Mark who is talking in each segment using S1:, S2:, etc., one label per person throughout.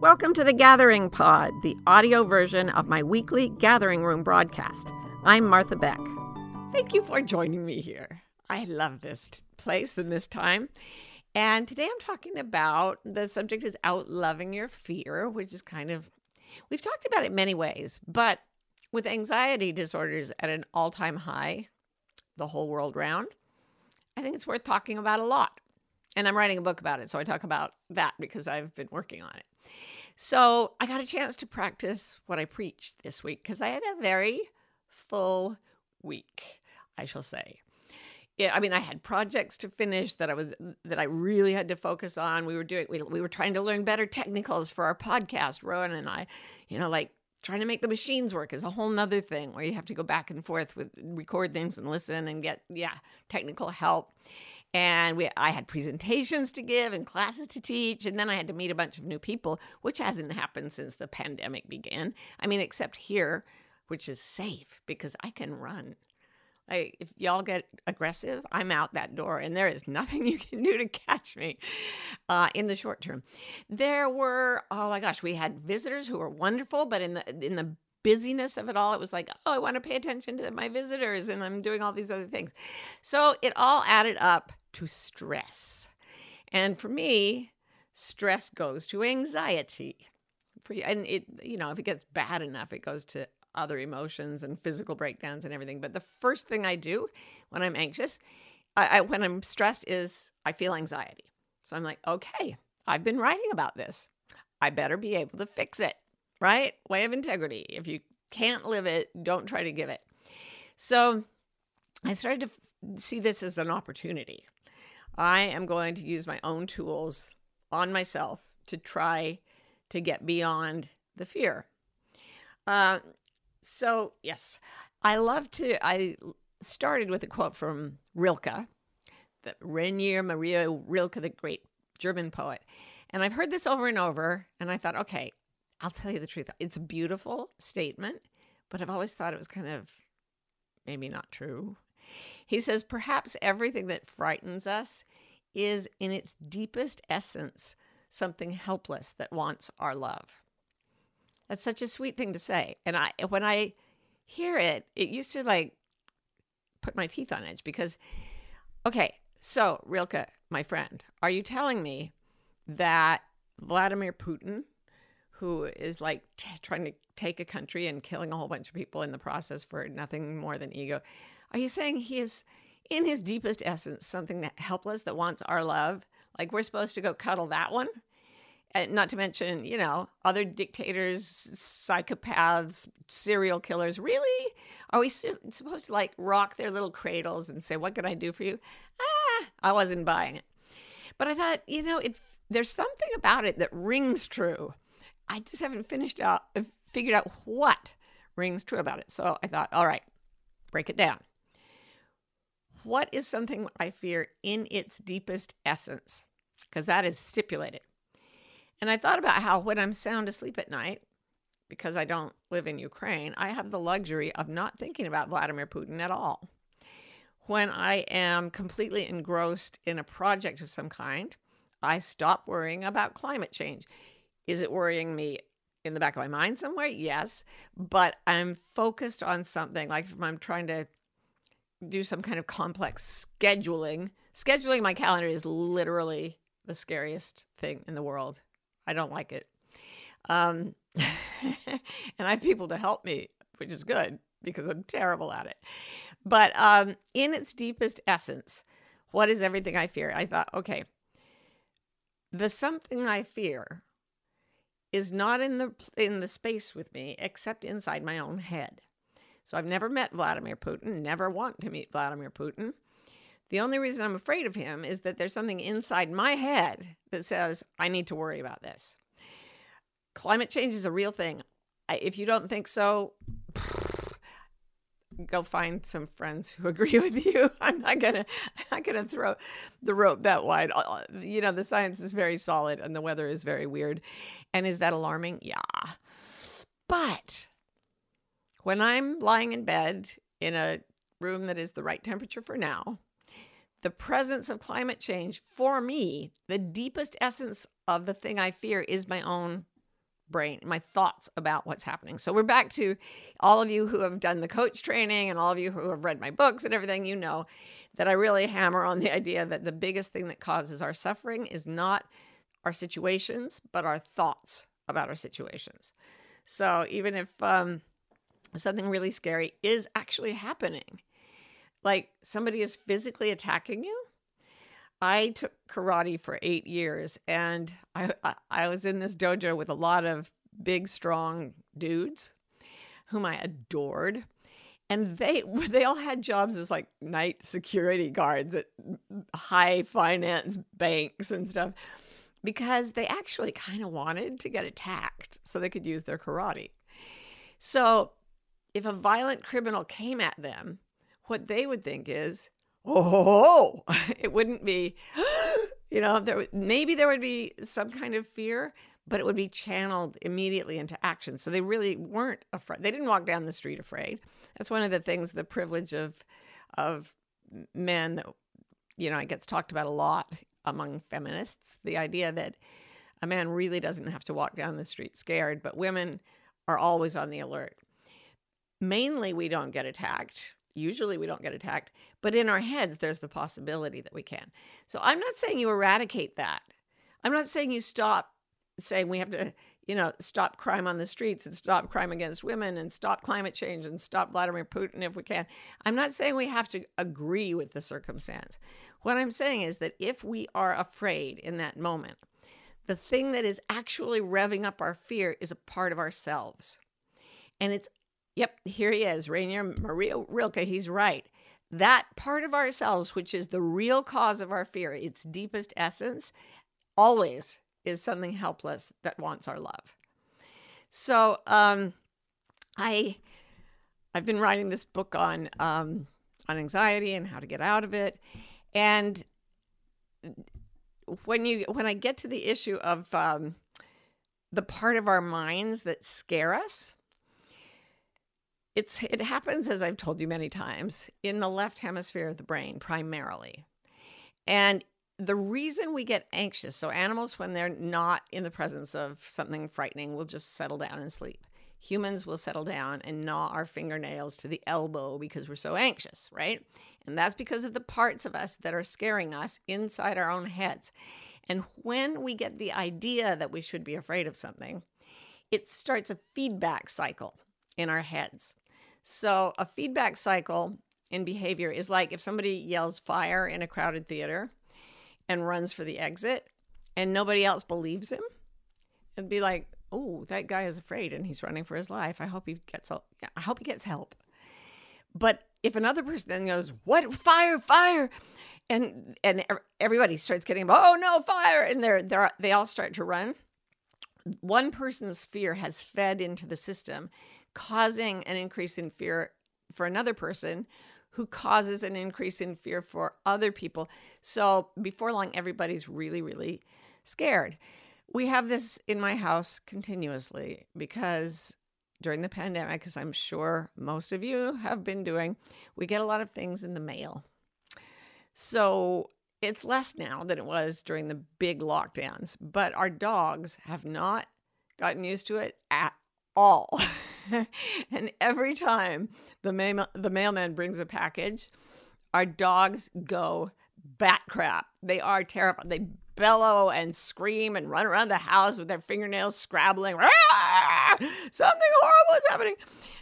S1: Welcome to the Gathering Pod, the audio version of my weekly Gathering Room broadcast. I'm Martha Beck. Thank you for joining me here. I love this place and this time. And today I'm talking about the subject is out loving your fear, which is kind of, we've talked about it many ways, but with anxiety disorders at an all time high, the whole world round, I think it's worth talking about a lot. And I'm writing a book about it, so I talk about that because I've been working on it. So I got a chance to practice what I preached this week because I had a very full week, I shall say. Yeah, I mean, I had projects to finish that I was that I really had to focus on. We were doing we, we were trying to learn better technicals for our podcast, Rowan and I, you know, like trying to make the machines work is a whole nother thing where you have to go back and forth with record things and listen and get yeah technical help and we I had presentations to give and classes to teach and then I had to meet a bunch of new people which hasn't happened since the pandemic began. I mean except here which is safe because I can run. I, if y'all get aggressive, I'm out that door, and there is nothing you can do to catch me uh, in the short term. There were, oh my gosh, we had visitors who were wonderful, but in the in the busyness of it all, it was like, oh, I want to pay attention to my visitors, and I'm doing all these other things. So it all added up to stress. And for me, stress goes to anxiety. For you, and it, you know, if it gets bad enough, it goes to other emotions and physical breakdowns and everything. But the first thing I do when I'm anxious, I, I, when I'm stressed, is I feel anxiety. So I'm like, okay, I've been writing about this. I better be able to fix it, right? Way of integrity. If you can't live it, don't try to give it. So I started to f- see this as an opportunity. I am going to use my own tools on myself to try to get beyond the fear. Uh, so, yes, I love to. I started with a quote from Rilke, the Rainer Maria Rilke, the great German poet. And I've heard this over and over, and I thought, okay, I'll tell you the truth. It's a beautiful statement, but I've always thought it was kind of maybe not true. He says, perhaps everything that frightens us is in its deepest essence something helpless that wants our love. That's such a sweet thing to say. And I when I hear it, it used to like put my teeth on edge because okay, so Rilke, my friend, are you telling me that Vladimir Putin, who is like t- trying to take a country and killing a whole bunch of people in the process for nothing more than ego, are you saying he is in his deepest essence something that helpless that wants our love? Like we're supposed to go cuddle that one? And not to mention, you know, other dictators, psychopaths, serial killers. Really? Are we supposed to like rock their little cradles and say, What can I do for you? Ah, I wasn't buying it. But I thought, you know, it, there's something about it that rings true. I just haven't finished out, uh, figured out what rings true about it. So I thought, all right, break it down. What is something I fear in its deepest essence? Because that is stipulated. And I thought about how when I'm sound asleep at night, because I don't live in Ukraine, I have the luxury of not thinking about Vladimir Putin at all. When I am completely engrossed in a project of some kind, I stop worrying about climate change. Is it worrying me in the back of my mind somewhere? Yes. But I'm focused on something like if I'm trying to do some kind of complex scheduling. Scheduling my calendar is literally the scariest thing in the world. I don't like it. Um, and I have people to help me, which is good because I'm terrible at it. But um, in its deepest essence, what is everything I fear? I thought, okay, the something I fear is not in the in the space with me except inside my own head. So I've never met Vladimir Putin, never want to meet Vladimir Putin. The only reason I'm afraid of him is that there's something inside my head that says, I need to worry about this. Climate change is a real thing. If you don't think so, go find some friends who agree with you. I'm not gonna, I'm not gonna throw the rope that wide. Uh, uh, you know, the science is very solid and the weather is very weird. And is that alarming? Yeah. But when I'm lying in bed in a room that is the right temperature for now, the presence of climate change, for me, the deepest essence of the thing I fear is my own brain, my thoughts about what's happening. So we're back to all of you who have done the coach training and all of you who have read my books and everything, you know that I really hammer on the idea that the biggest thing that causes our suffering is not our situations, but our thoughts about our situations. So even if um, something really scary is actually happening, like somebody is physically attacking you, I took karate for eight years, and I I was in this dojo with a lot of big, strong dudes, whom I adored, and they they all had jobs as like night security guards at high finance banks and stuff, because they actually kind of wanted to get attacked so they could use their karate. So, if a violent criminal came at them, what they would think is oh, it wouldn't be, you know, there maybe there would be some kind of fear, but it would be channeled immediately into action. So they really weren't afraid. They didn't walk down the street afraid. That's one of the things, the privilege of of men that you know it gets talked about a lot among feminists. The idea that a man really doesn't have to walk down the street scared, but women are always on the alert. Mainly, we don't get attacked Usually we don't get attacked, but in our heads, there's the possibility that we can. So I'm not saying you eradicate that. I'm not saying you stop saying we have to, you know, stop crime on the streets and stop crime against women and stop climate change and stop Vladimir Putin if we can. I'm not saying we have to agree with the circumstance. What I'm saying is that if we are afraid in that moment, the thing that is actually revving up our fear is a part of ourselves. And it's Yep, here he is, Rainer Maria Rilke. He's right. That part of ourselves, which is the real cause of our fear, its deepest essence, always is something helpless that wants our love. So, um, I, I've been writing this book on um, on anxiety and how to get out of it, and when you when I get to the issue of um, the part of our minds that scare us, it's it happens as I've told you many times in the left hemisphere of the brain primarily. And the reason we get anxious, so animals when they're not in the presence of something frightening will just settle down and sleep. Humans will settle down and gnaw our fingernails to the elbow because we're so anxious, right? And that's because of the parts of us that are scaring us inside our own heads. And when we get the idea that we should be afraid of something, it starts a feedback cycle in our heads. So, a feedback cycle in behavior is like if somebody yells fire in a crowded theater and runs for the exit and nobody else believes him, it'd be like, oh, that guy is afraid and he's running for his life. I hope he gets I hope he gets help. But if another person then goes, "What fire, fire," and and everybody starts getting, "Oh no, fire!" and they're they they all start to run. One person's fear has fed into the system, causing an increase in fear for another person who causes an increase in fear for other people. So before long, everybody's really, really scared. We have this in my house continuously because during the pandemic, as I'm sure most of you have been doing, we get a lot of things in the mail. So it's less now than it was during the big lockdowns, but our dogs have not gotten used to it at all. and every time the mail the mailman brings a package, our dogs go bat crap. They are terrified. They bellow and scream and run around the house with their fingernails scrabbling. Something horrible is happening.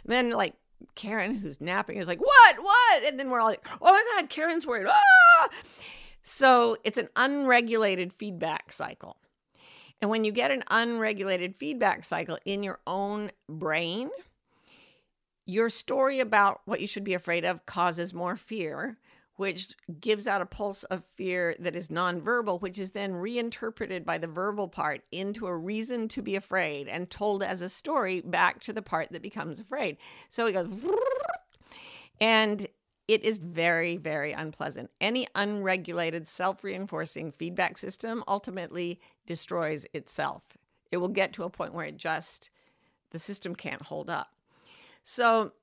S1: And then like Karen, who's napping, is like, "What? What?" And then we're all like, "Oh my God, Karen's worried." Ah! So it's an unregulated feedback cycle. And when you get an unregulated feedback cycle in your own brain, your story about what you should be afraid of causes more fear, which gives out a pulse of fear that is nonverbal, which is then reinterpreted by the verbal part into a reason to be afraid and told as a story back to the part that becomes afraid. So it goes, and it is very, very unpleasant. Any unregulated, self reinforcing feedback system ultimately destroys itself. It will get to a point where it just, the system can't hold up. So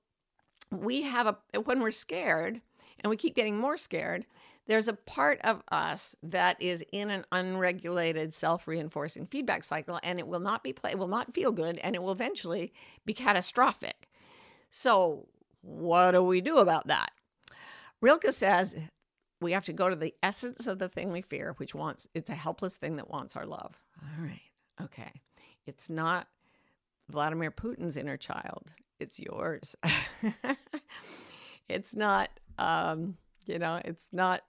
S1: we have a, when we're scared and we keep getting more scared, there's a part of us that is in an unregulated self-reinforcing feedback cycle and it will not be play will not feel good and it will eventually be catastrophic so what do we do about that rilke says we have to go to the essence of the thing we fear which wants it's a helpless thing that wants our love. All right. Okay. It's not vladimir putin's inner child. It's yours. It's not um you know it's not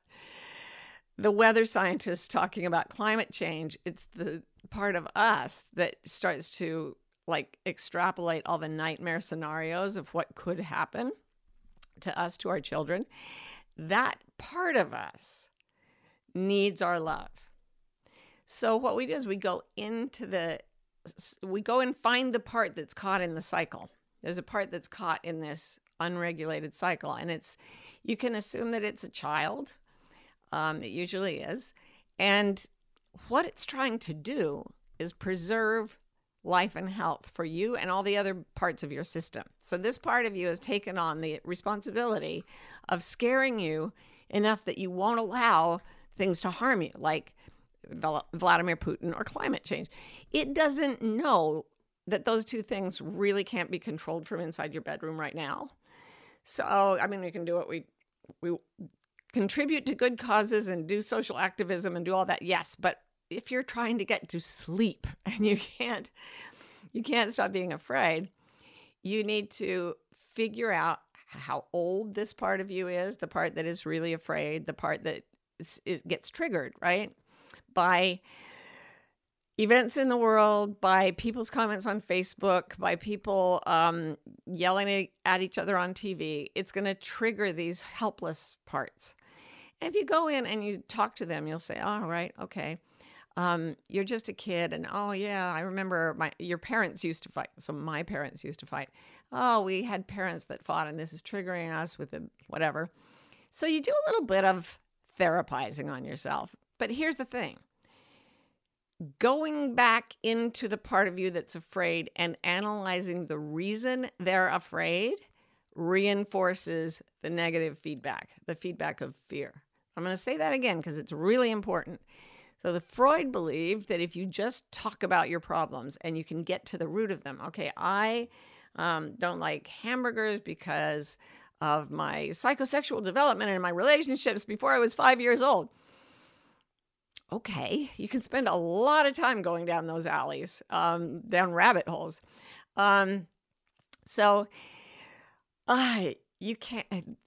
S1: the weather scientists talking about climate change, it's the part of us that starts to like extrapolate all the nightmare scenarios of what could happen to us, to our children. That part of us needs our love. So what we do is we go into the we go and find the part that's caught in the cycle. There's a part that's caught in this unregulated cycle and it's you can assume that it's a child um, it usually is. And what it's trying to do is preserve life and health for you and all the other parts of your system. So, this part of you has taken on the responsibility of scaring you enough that you won't allow things to harm you, like Vladimir Putin or climate change. It doesn't know that those two things really can't be controlled from inside your bedroom right now. So, I mean, we can do what we we contribute to good causes and do social activism and do all that yes but if you're trying to get to sleep and you can't you can't stop being afraid you need to figure out how old this part of you is the part that is really afraid the part that is, it gets triggered right? By events in the world by people's comments on facebook by people um, yelling at each other on tv it's going to trigger these helpless parts. And if you go in and you talk to them, you'll say, "All right, okay." Um, you're just a kid, and oh yeah, I remember my your parents used to fight. So my parents used to fight. Oh, we had parents that fought, and this is triggering us with a whatever. So you do a little bit of therapizing on yourself. But here's the thing: going back into the part of you that's afraid and analyzing the reason they're afraid reinforces the negative feedback, the feedback of fear. I'm going to say that again because it's really important. So, the Freud believed that if you just talk about your problems and you can get to the root of them, okay, I um, don't like hamburgers because of my psychosexual development and my relationships before I was five years old. Okay, you can spend a lot of time going down those alleys, um, down rabbit holes. Um, so, uh, you can't,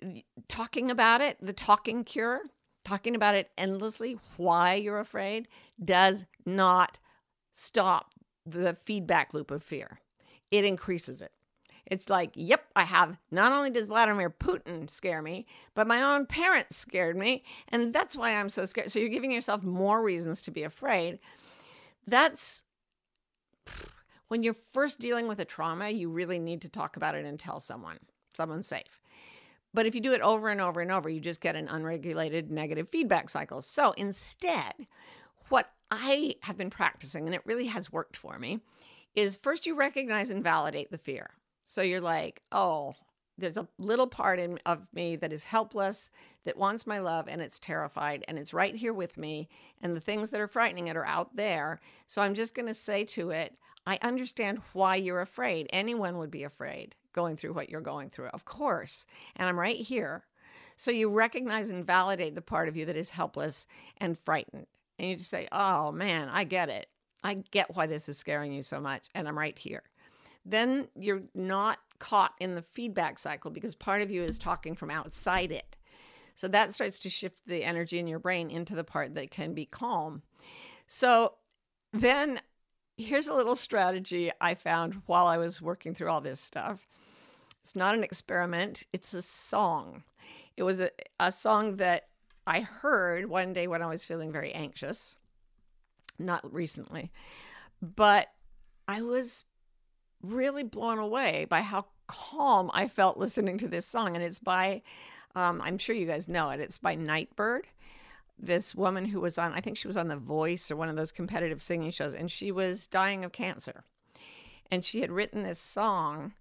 S1: talking about it, the talking cure, talking about it endlessly, why you're afraid, does not stop the feedback loop of fear. It increases it. It's like, yep, I have. Not only does Vladimir Putin scare me, but my own parents scared me. And that's why I'm so scared. So you're giving yourself more reasons to be afraid. That's when you're first dealing with a trauma, you really need to talk about it and tell someone, someone safe. But if you do it over and over and over, you just get an unregulated negative feedback cycle. So instead, what I have been practicing, and it really has worked for me, is first you recognize and validate the fear. So you're like, oh, there's a little part in, of me that is helpless, that wants my love, and it's terrified, and it's right here with me. And the things that are frightening it are out there. So I'm just going to say to it, I understand why you're afraid. Anyone would be afraid going through what you're going through, of course. And I'm right here. So you recognize and validate the part of you that is helpless and frightened. And you just say, oh man, I get it. I get why this is scaring you so much. And I'm right here. Then you're not caught in the feedback cycle because part of you is talking from outside it. So that starts to shift the energy in your brain into the part that can be calm. So then here's a little strategy I found while I was working through all this stuff. It's not an experiment, it's a song. It was a, a song that I heard one day when I was feeling very anxious, not recently, but I was really blown away by how calm I felt listening to this song. And it's by, um, I'm sure you guys know it, it's by Nightbirde this woman who was on, I think she was on The Voice or one of those competitive singing shows, and she was dying of cancer. And she had written this song,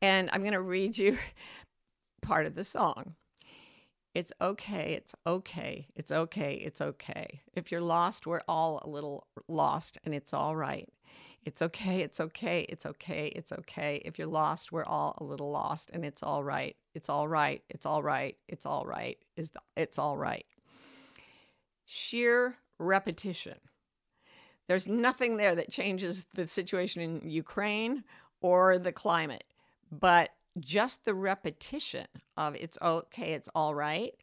S1: and I'm going to read you part of the song. It's okay. It's okay. It's okay. It's okay. If you're lost, we're all a little lost and it's all right. It's okay. It's okay. It's okay. It's okay. If you're lost, we're all a little lost and it's all right. It's all right. It's all right. It's all right. Is it's all right. Sheer repetition. There's nothing there that changes the situation in Ukraine or the climate, but just the repetition of it's okay, it's all right,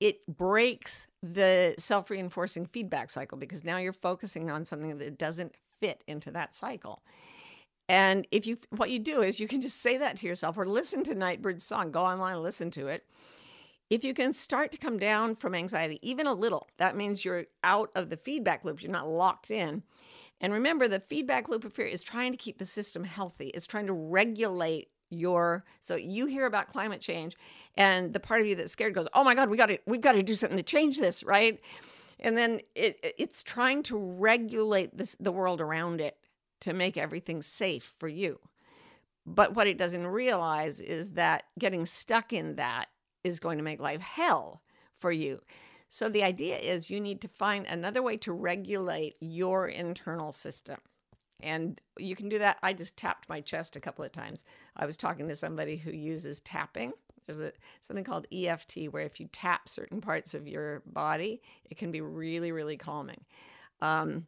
S1: it breaks the self reinforcing feedback cycle because now you're focusing on something that doesn't fit into that cycle. And if you, what you do is you can just say that to yourself or listen to Nightbirde's song, go online listen to it. If you can start to come down from anxiety even a little, that means you're out of the feedback loop, you're not locked in. And remember, the feedback loop of fear is trying to keep the system healthy. It's trying to regulate your so you hear about climate change and the part of you that's scared goes oh my god we got to we've got to do something to change this right and then it it's trying to regulate this the world around it to make everything safe for you but what it doesn't realize is that getting stuck in that is going to make life hell for you so the idea is you need to find another way to regulate your internal system and you can do that. I just tapped my chest a couple of times. I was talking to somebody who uses tapping. There's a, something called EFT where if you tap certain parts of your body, it can be really, really calming. Um,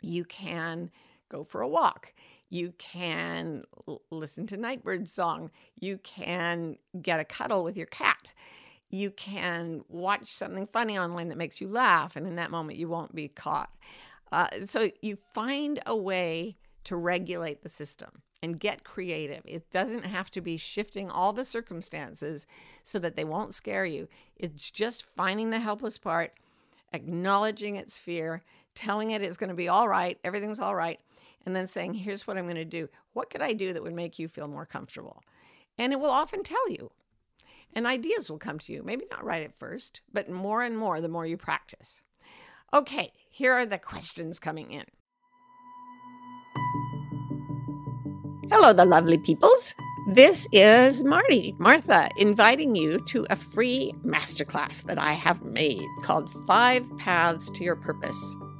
S1: you can go for a walk. You can l- listen to Nightbirde's song. You can get a cuddle with your cat. You can watch something funny online that makes you laugh, and in that moment, you won't be caught. Uh, so you find a way to regulate the system and get creative. It doesn't have to be shifting all the circumstances so that they won't scare you. It's just finding the helpless part, acknowledging its fear, telling it it's going to be all right, everything's all right, and then saying, here's what I'm going to do. What could I do that would make you feel more comfortable? And it will often tell you. And ideas will come to you. Maybe not right at first, but more and more the more you practice. Okay, here are the questions coming in. Hello, the lovely peoples. This is Marty, Martha, inviting you to a free masterclass that I have made called Five Paths to Your Purpose.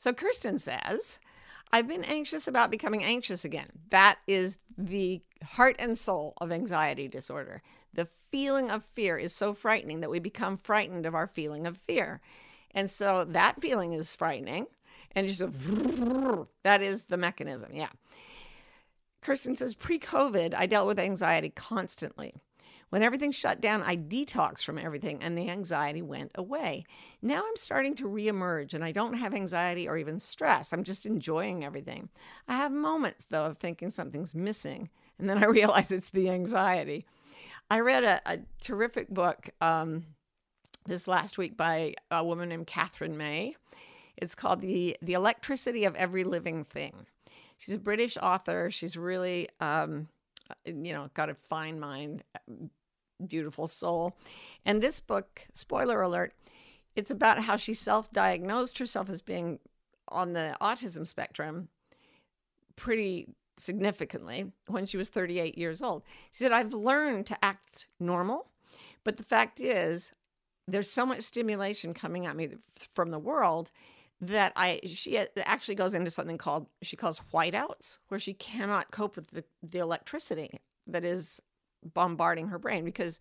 S1: So Kirsten says, I've been anxious about becoming anxious again. That is the heart and soul of anxiety disorder. The feeling of fear is so frightening that we become frightened of our feeling of fear. And so that feeling is frightening. And just a, that is the mechanism. Yeah. Kirsten says pre COVID, I dealt with anxiety constantly. When everything shut down, I detoxed from everything and the anxiety went away. Now I'm starting to reemerge and I don't have anxiety or even stress. I'm just enjoying everything. I have moments, though, of thinking something's missing, and then I realize it's the anxiety. I read a, a terrific book. Um, this last week by a woman named Katherine May. It's called the the Electricity of Every Living Thing. She's a British author. She's really, um, you know, got a fine mind, beautiful soul. And this book, spoiler alert, it's about how she self-diagnosed herself as being on the autism spectrum pretty significantly when she was 38 years old. She said, I've learned to act normal, but the fact is, there's so much stimulation coming at me from the world that I she actually goes into something called she calls whiteouts where she cannot cope with the, the electricity that is bombarding her brain because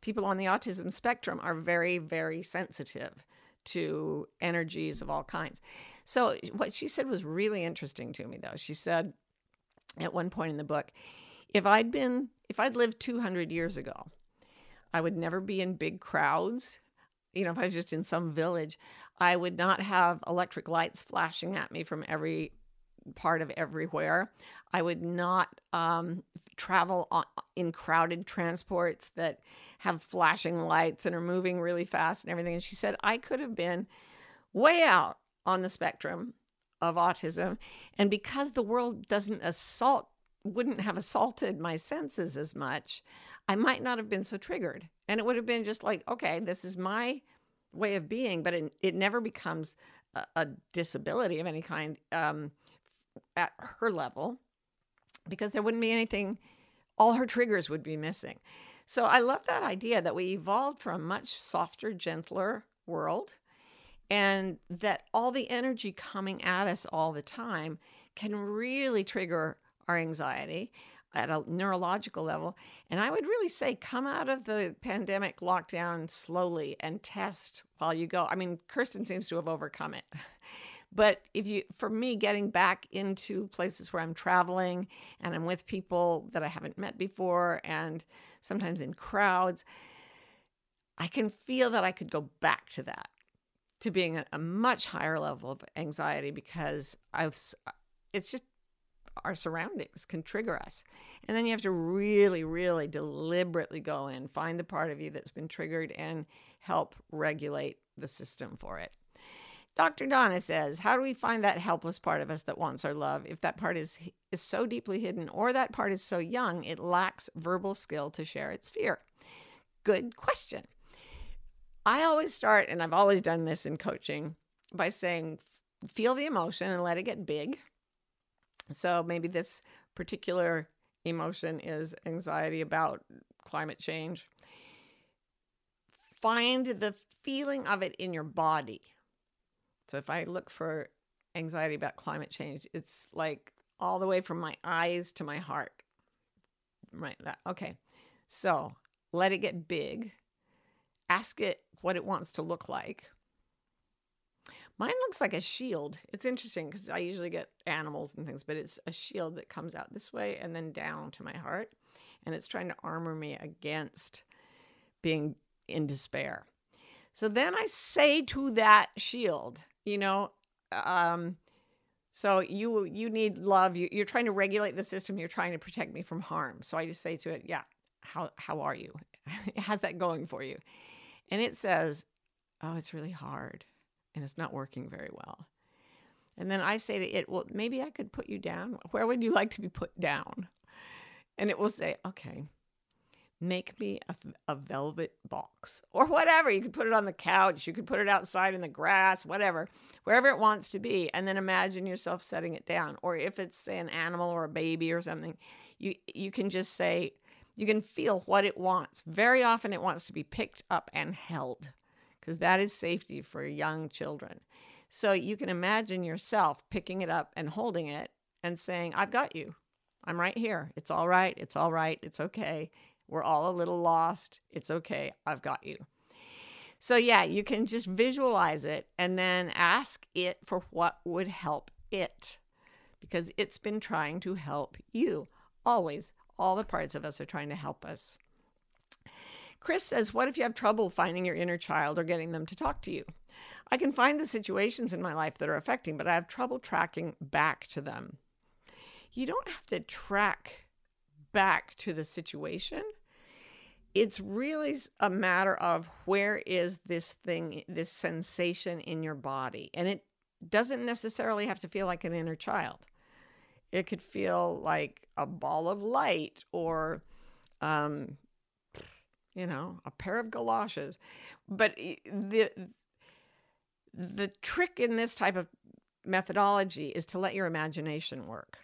S1: people on the autism spectrum are very very sensitive to energies of all kinds. So what she said was really interesting to me though. She said at one point in the book, if I'd been if I'd lived 200 years ago, I would never be in big crowds you know, if I was just in some village, I would not have electric lights flashing at me from every part of everywhere. I would not um, travel on, in crowded transports that have flashing lights and are moving really fast and everything. And she said, I could have been way out on the spectrum of autism. And because the world doesn't assault, wouldn't have assaulted my senses as much, I might not have been so triggered. And it would have been just like, okay, this is my way of being, but it, it never becomes a, disability of any kind um, at her level because there wouldn't be anything, all her triggers would be missing. So I love that idea that we evolved from a much softer, gentler world and that all the energy coming at us all the time can really trigger our anxiety at a neurological level. And I would really say come out of the pandemic lockdown slowly and test while you go. I mean, Kirsten seems to have overcome it. But if you, for me, getting back into places where I'm traveling and I'm with people that I haven't met before and sometimes in crowds, I can feel that I could go back to that, to being a, a much higher level of anxiety because I've, it's just our surroundings can trigger us. And then you have to really, really deliberately go in, find the part of you that's been triggered, and help regulate the system for it. Dr. Donna says, How do we find that helpless part of us that wants our love if that part is, is so deeply hidden or that part is so young it lacks verbal skill to share its fear? Good question. I always start, and I've always done this in coaching, by saying, Feel the emotion and let it get big. So maybe this particular emotion is anxiety about climate change. Find the feeling of it in your body. So if I look for anxiety about climate change, it's like all the way from my eyes to my heart. Right. That, okay. So let it get big. Ask it what it wants to look like. Mine looks like a shield. It's interesting because I usually get animals and things, but it's a shield that comes out this way and then down to my heart. And it's trying to armor me against being in despair. So then I say to that shield, you know, um, so you you need love. You, you're trying to regulate the system. You're trying to protect me from harm. So I just say to it, yeah, how how are you? How's that going for you? And it says, oh, it's really hard and it's not working very well. And then I say to it, well, maybe I could put you down. Where would you like to be put down? And it will say, okay, make me a, a, velvet box or whatever. You could put it on the couch, you could put it outside in the grass, whatever, wherever it wants to be. And then imagine yourself setting it down. Or if it's, say, an animal or a baby or something, you, you can just say, you can feel what it wants. Very often it wants to be picked up and held because that is safety for young children. So you can imagine yourself picking it up and holding it and saying, I've got you. I'm right here. It's all right. It's all right. It's okay. We're all a little lost. It's okay. I've got you. So, yeah, you can just visualize it and then ask it for what would help it because it's been trying to help you. Always, all the parts of us are trying to help us. Chris says, What if you have trouble finding your inner child or getting them to talk to you? I can find the situations in my life that are affecting, but I have trouble tracking back to them. You don't have to track back to the situation. It's really a matter of where is this thing, this sensation in your body. And it doesn't necessarily have to feel like an inner child. It could feel like a ball of light or um, you know, a pair of galoshes. But the the trick in this type of methodology is to let your imagination work.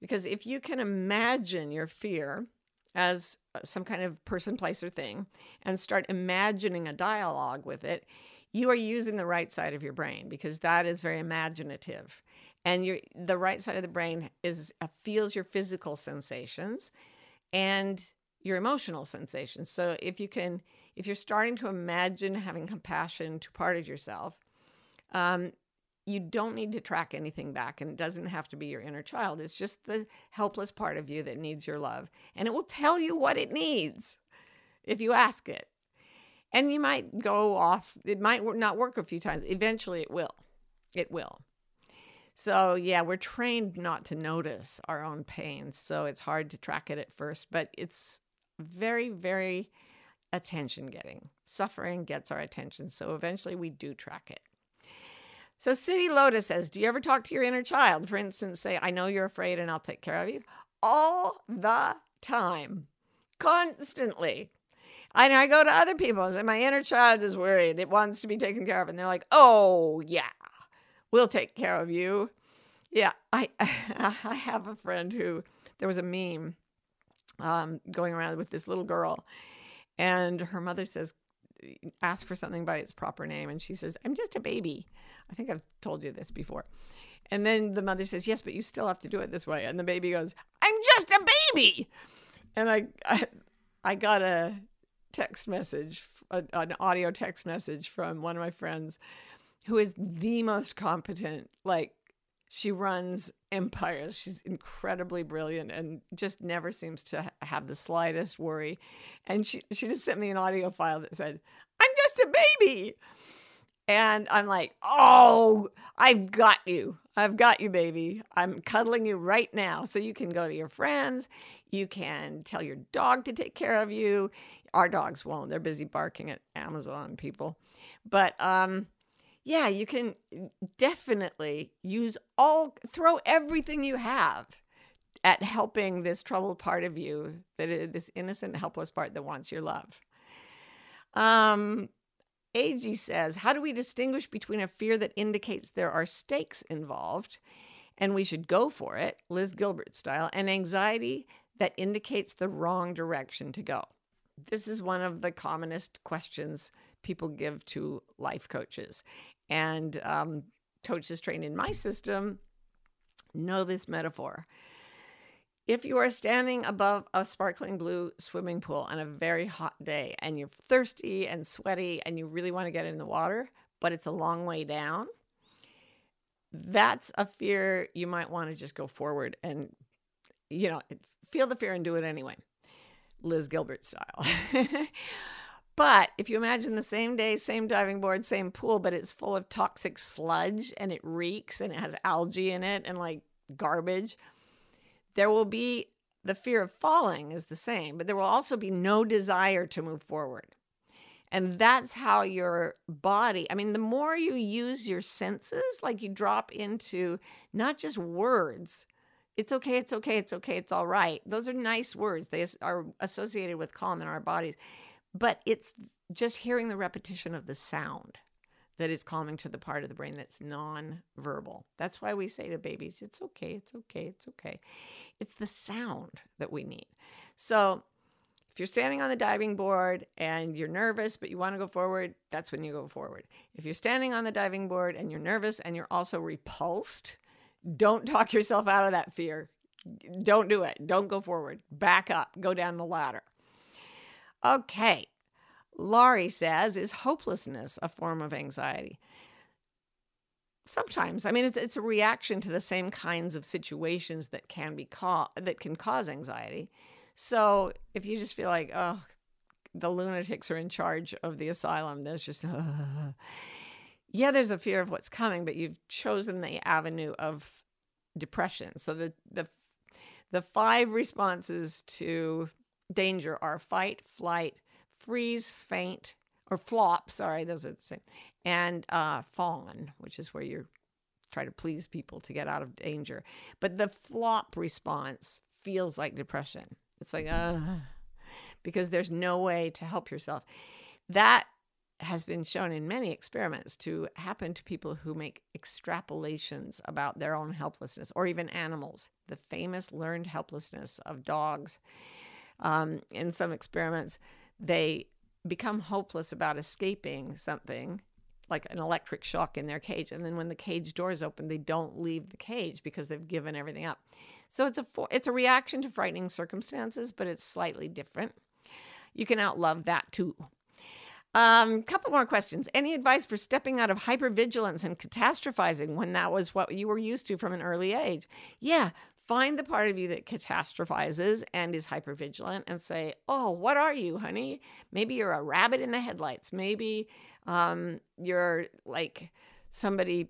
S1: Because if you can imagine your fear as some kind of person, place, or thing and start imagining a dialogue with it, you are using the right side of your brain because that is very imaginative. And your the right side of the brain is uh, feels your physical sensations and your emotional sensations. So if you can, if you're starting to imagine having compassion to part of yourself, um, you don't need to track anything back, and it doesn't have to be your inner child. It's just the helpless part of you that needs your love, and it will tell you what it needs if you ask it. And you might go off. It might not work a few times. Eventually, it will. It will. So, yeah, we're trained not to notice our own pain. So it's hard to track it at first, but it's very, very attention getting. Suffering gets our attention. So eventually we do track it. So City Lotus says, Do you ever talk to your inner child? For instance, say, I know you're afraid and I'll take care of you. All the time, constantly. And I go to other people and say, My inner child is worried. It wants to be taken care of. And they're like, Oh, yeah, we'll take care of you. Yeah, I, I have a friend who, there was a meme um, going around with this little girl. And her mother says, ask for something by its proper name. And she says, I'm just a baby. I think I've told you this before. And then the mother says, Yes, but you still have to do it this way. And the baby goes, I'm just a baby. And I, I, I got a text message, a, an audio text message from one of my friends who is the most competent, like, she runs empires. She's incredibly brilliant and just never seems to have the slightest worry. And she, she just sent me an audio file that said, I'm just a baby. And I'm like, oh, I've got you. I've got you, baby. I'm cuddling you right now. So you can go to your friends. You can tell your dog to take care of you. Our dogs won't. They're busy barking at Amazon people. But um, yeah, you can definitely use all, throw everything you have at helping this troubled part of you, that is, this innocent, helpless part that wants your love. Um, AG says, How do we distinguish between a fear that indicates there are stakes involved and we should go for it, Liz Gilbert style, and anxiety that indicates the wrong direction to go? This is one of the commonest questions people give to life coaches. And um, coaches trained in my system know this metaphor. If you are standing above a sparkling blue swimming pool on a very hot day and you're thirsty and sweaty and you really want to get in the water, but it's a long way down, that's a fear you might want to just go forward and, you know, feel the fear and do it anyway. Liz Gilbert style. but if you imagine the same day, same diving board, same pool, but it's full of toxic sludge and it reeks and it has algae in it and like garbage there will be the fear of falling is the same, but there will also be no desire to move forward. And that's how your body, I mean, the more you use your senses, like you drop into not just words, it's okay, it's okay, it's okay, it's all right. Those are nice words. They are associated with calm in our bodies. But it's just hearing the repetition of the sound that is calming to the part of the brain that's non-verbal. That's why we say to babies, it's okay, it's okay, it's okay. It's the sound that we need. So if you're standing on the diving board and you're nervous, but you want to go forward, that's when you go forward. If you're standing on the diving board and you're nervous and you're also repulsed, don't talk yourself out of that fear. Don't do it. Don't go forward. Back up. Go down the ladder. Okay. Laurie says, is hopelessness a form of anxiety? Sometimes, I mean, it's, it's a reaction to the same kinds of situations that can be ca- that can cause anxiety. So if you just feel like, oh, the lunatics are in charge of the asylum, there's just, uh, yeah, there's a fear of what's coming, but you've chosen the avenue of depression. So the the the five responses to danger are fight, flight, freeze, faint, or flop. Sorry, those are the same. And uh, fawn, which is where you try to please people to get out of danger. But the flop response feels like depression. It's like, uh, because there's no way to help yourself. That has been shown in many experiments to happen to people who make extrapolations about their own helplessness or even animals. The famous learned helplessness of dogs. Um, in some experiments, they become hopeless about escaping something like an electric shock in their cage and then when the cage doors open they don't leave the cage because they've given everything up so it's a it's a reaction to frightening circumstances but it's slightly different you can outlove that too um, couple more questions. Any advice for stepping out of hypervigilance and catastrophizing when that was what you were used to from an early age? Yeah, find the part of you that catastrophizes and is hypervigilant and say, Oh, what are you, honey? Maybe you're a rabbit in the headlights. Maybe um, you're like somebody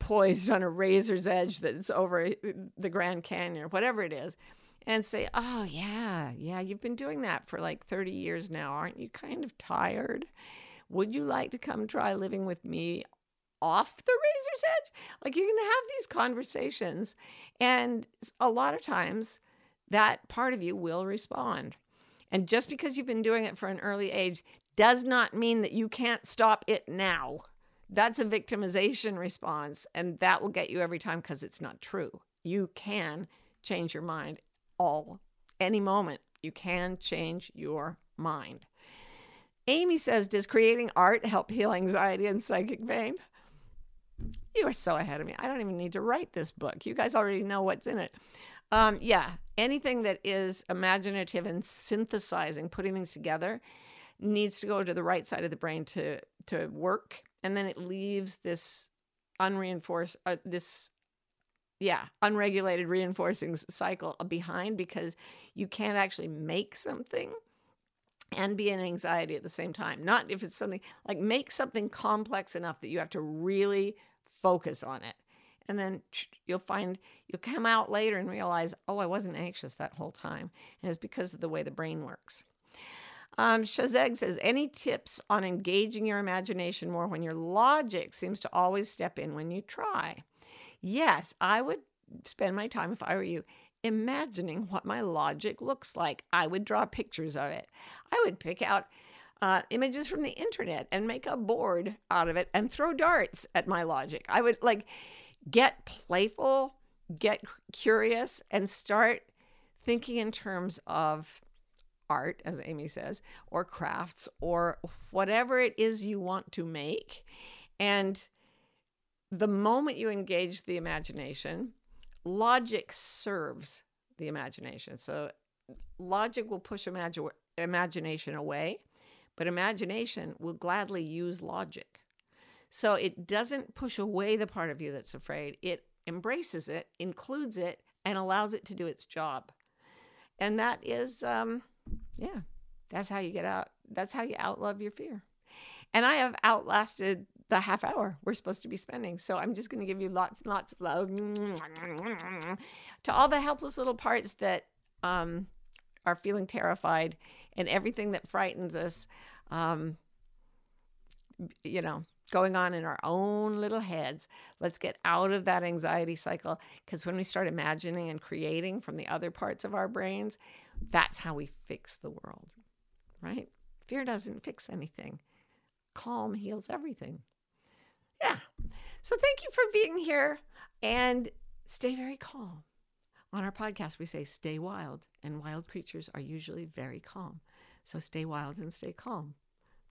S1: poised on a razor's edge that's over the Grand Canyon whatever it is and say, "Oh yeah, yeah, you've been doing that for like 30 years now. Aren't you kind of tired? Would you like to come try living with me off the razor's edge?" Like you can have these conversations and a lot of times that part of you will respond. And just because you've been doing it for an early age does not mean that you can't stop it now. That's a victimization response, and that will get you every time because it's not true. You can change your mind all, any moment. You can change your mind. Amy says, Does creating art help heal anxiety and psychic pain? You are so ahead of me. I don't even need to write this book. You guys already know what's in it. Um, yeah, anything that is imaginative and synthesizing, putting things together, needs to go to the right side of the brain to to work, and then it leaves this unreinforced, uh, this yeah, unregulated reinforcing cycle behind because you can't actually make something and be in anxiety at the same time. Not if it's something like make something complex enough that you have to really focus on it. And then you'll find you'll come out later and realize, oh, I wasn't anxious that whole time. And it's because of the way the brain works. Um, Shazeg says, any tips on engaging your imagination more when your logic seems to always step in when you try? Yes, I would spend my time if I were you imagining what my logic looks like. I would draw pictures of it. I would pick out uh, images from the internet and make a board out of it and throw darts at my logic. I would like get playful, get curious, and start thinking in terms of art, as Amy says, or crafts, or whatever it is you want to make. And the moment you engage the imagination, logic serves the imagination. So logic will push imagi- imagination away, but imagination will gladly use logic. So it doesn't push away the part of you that's afraid. It embraces it, includes it, and allows it to do its job. And that is, um, yeah, that's how you get out. That's how you outlove your fear. And I have outlasted the half hour we're supposed to be spending. So I'm just going to give you lots and lots of love to all the helpless little parts that um, are feeling terrified and everything that frightens us, um, you know, going on in our own little heads. Let's get out of that anxiety cycle because when we start imagining and creating from the other parts of our brains, that's how we fix the world, right? Fear doesn't fix anything. Calm heals everything. Yeah. So thank you for being here and stay very calm. On our podcast, we say stay wild, and wild creatures are usually very calm. So stay wild and stay calm.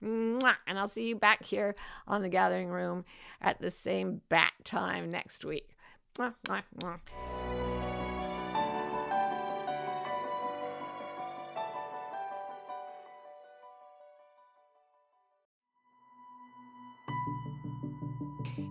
S1: Mwah! And I'll see you back here on the gathering room at the same bat time next week. Mwah, mwah,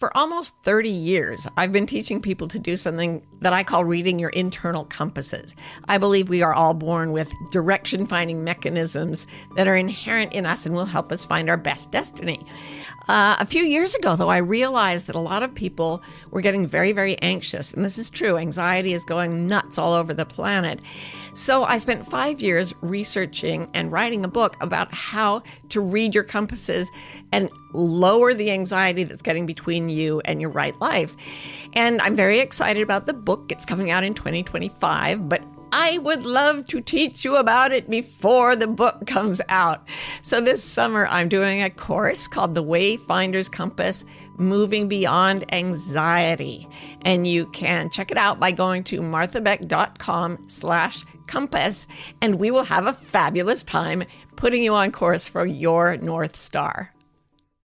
S1: For almost 30 years, I've been teaching people to do something that I call reading your internal compasses. I believe we are all born with direction finding mechanisms that are inherent in us and will help us find our best destiny. Uh, a few years ago, though, I realized that a lot of people were getting very, very anxious. And this is true. Anxiety is going nuts all over the planet. So I spent five years researching and writing a book about how to read your compasses and lower the anxiety that's getting between you and your right life. And I'm very excited about the book. It's coming out in 2025, but I would love to teach you about it before the book comes out. So this summer, I'm doing a course called The Wayfinder's Compass Moving Beyond Anxiety. And you can check it out by going to marthabeck.com slash compass, and we will have a fabulous time putting you on course for your North Star.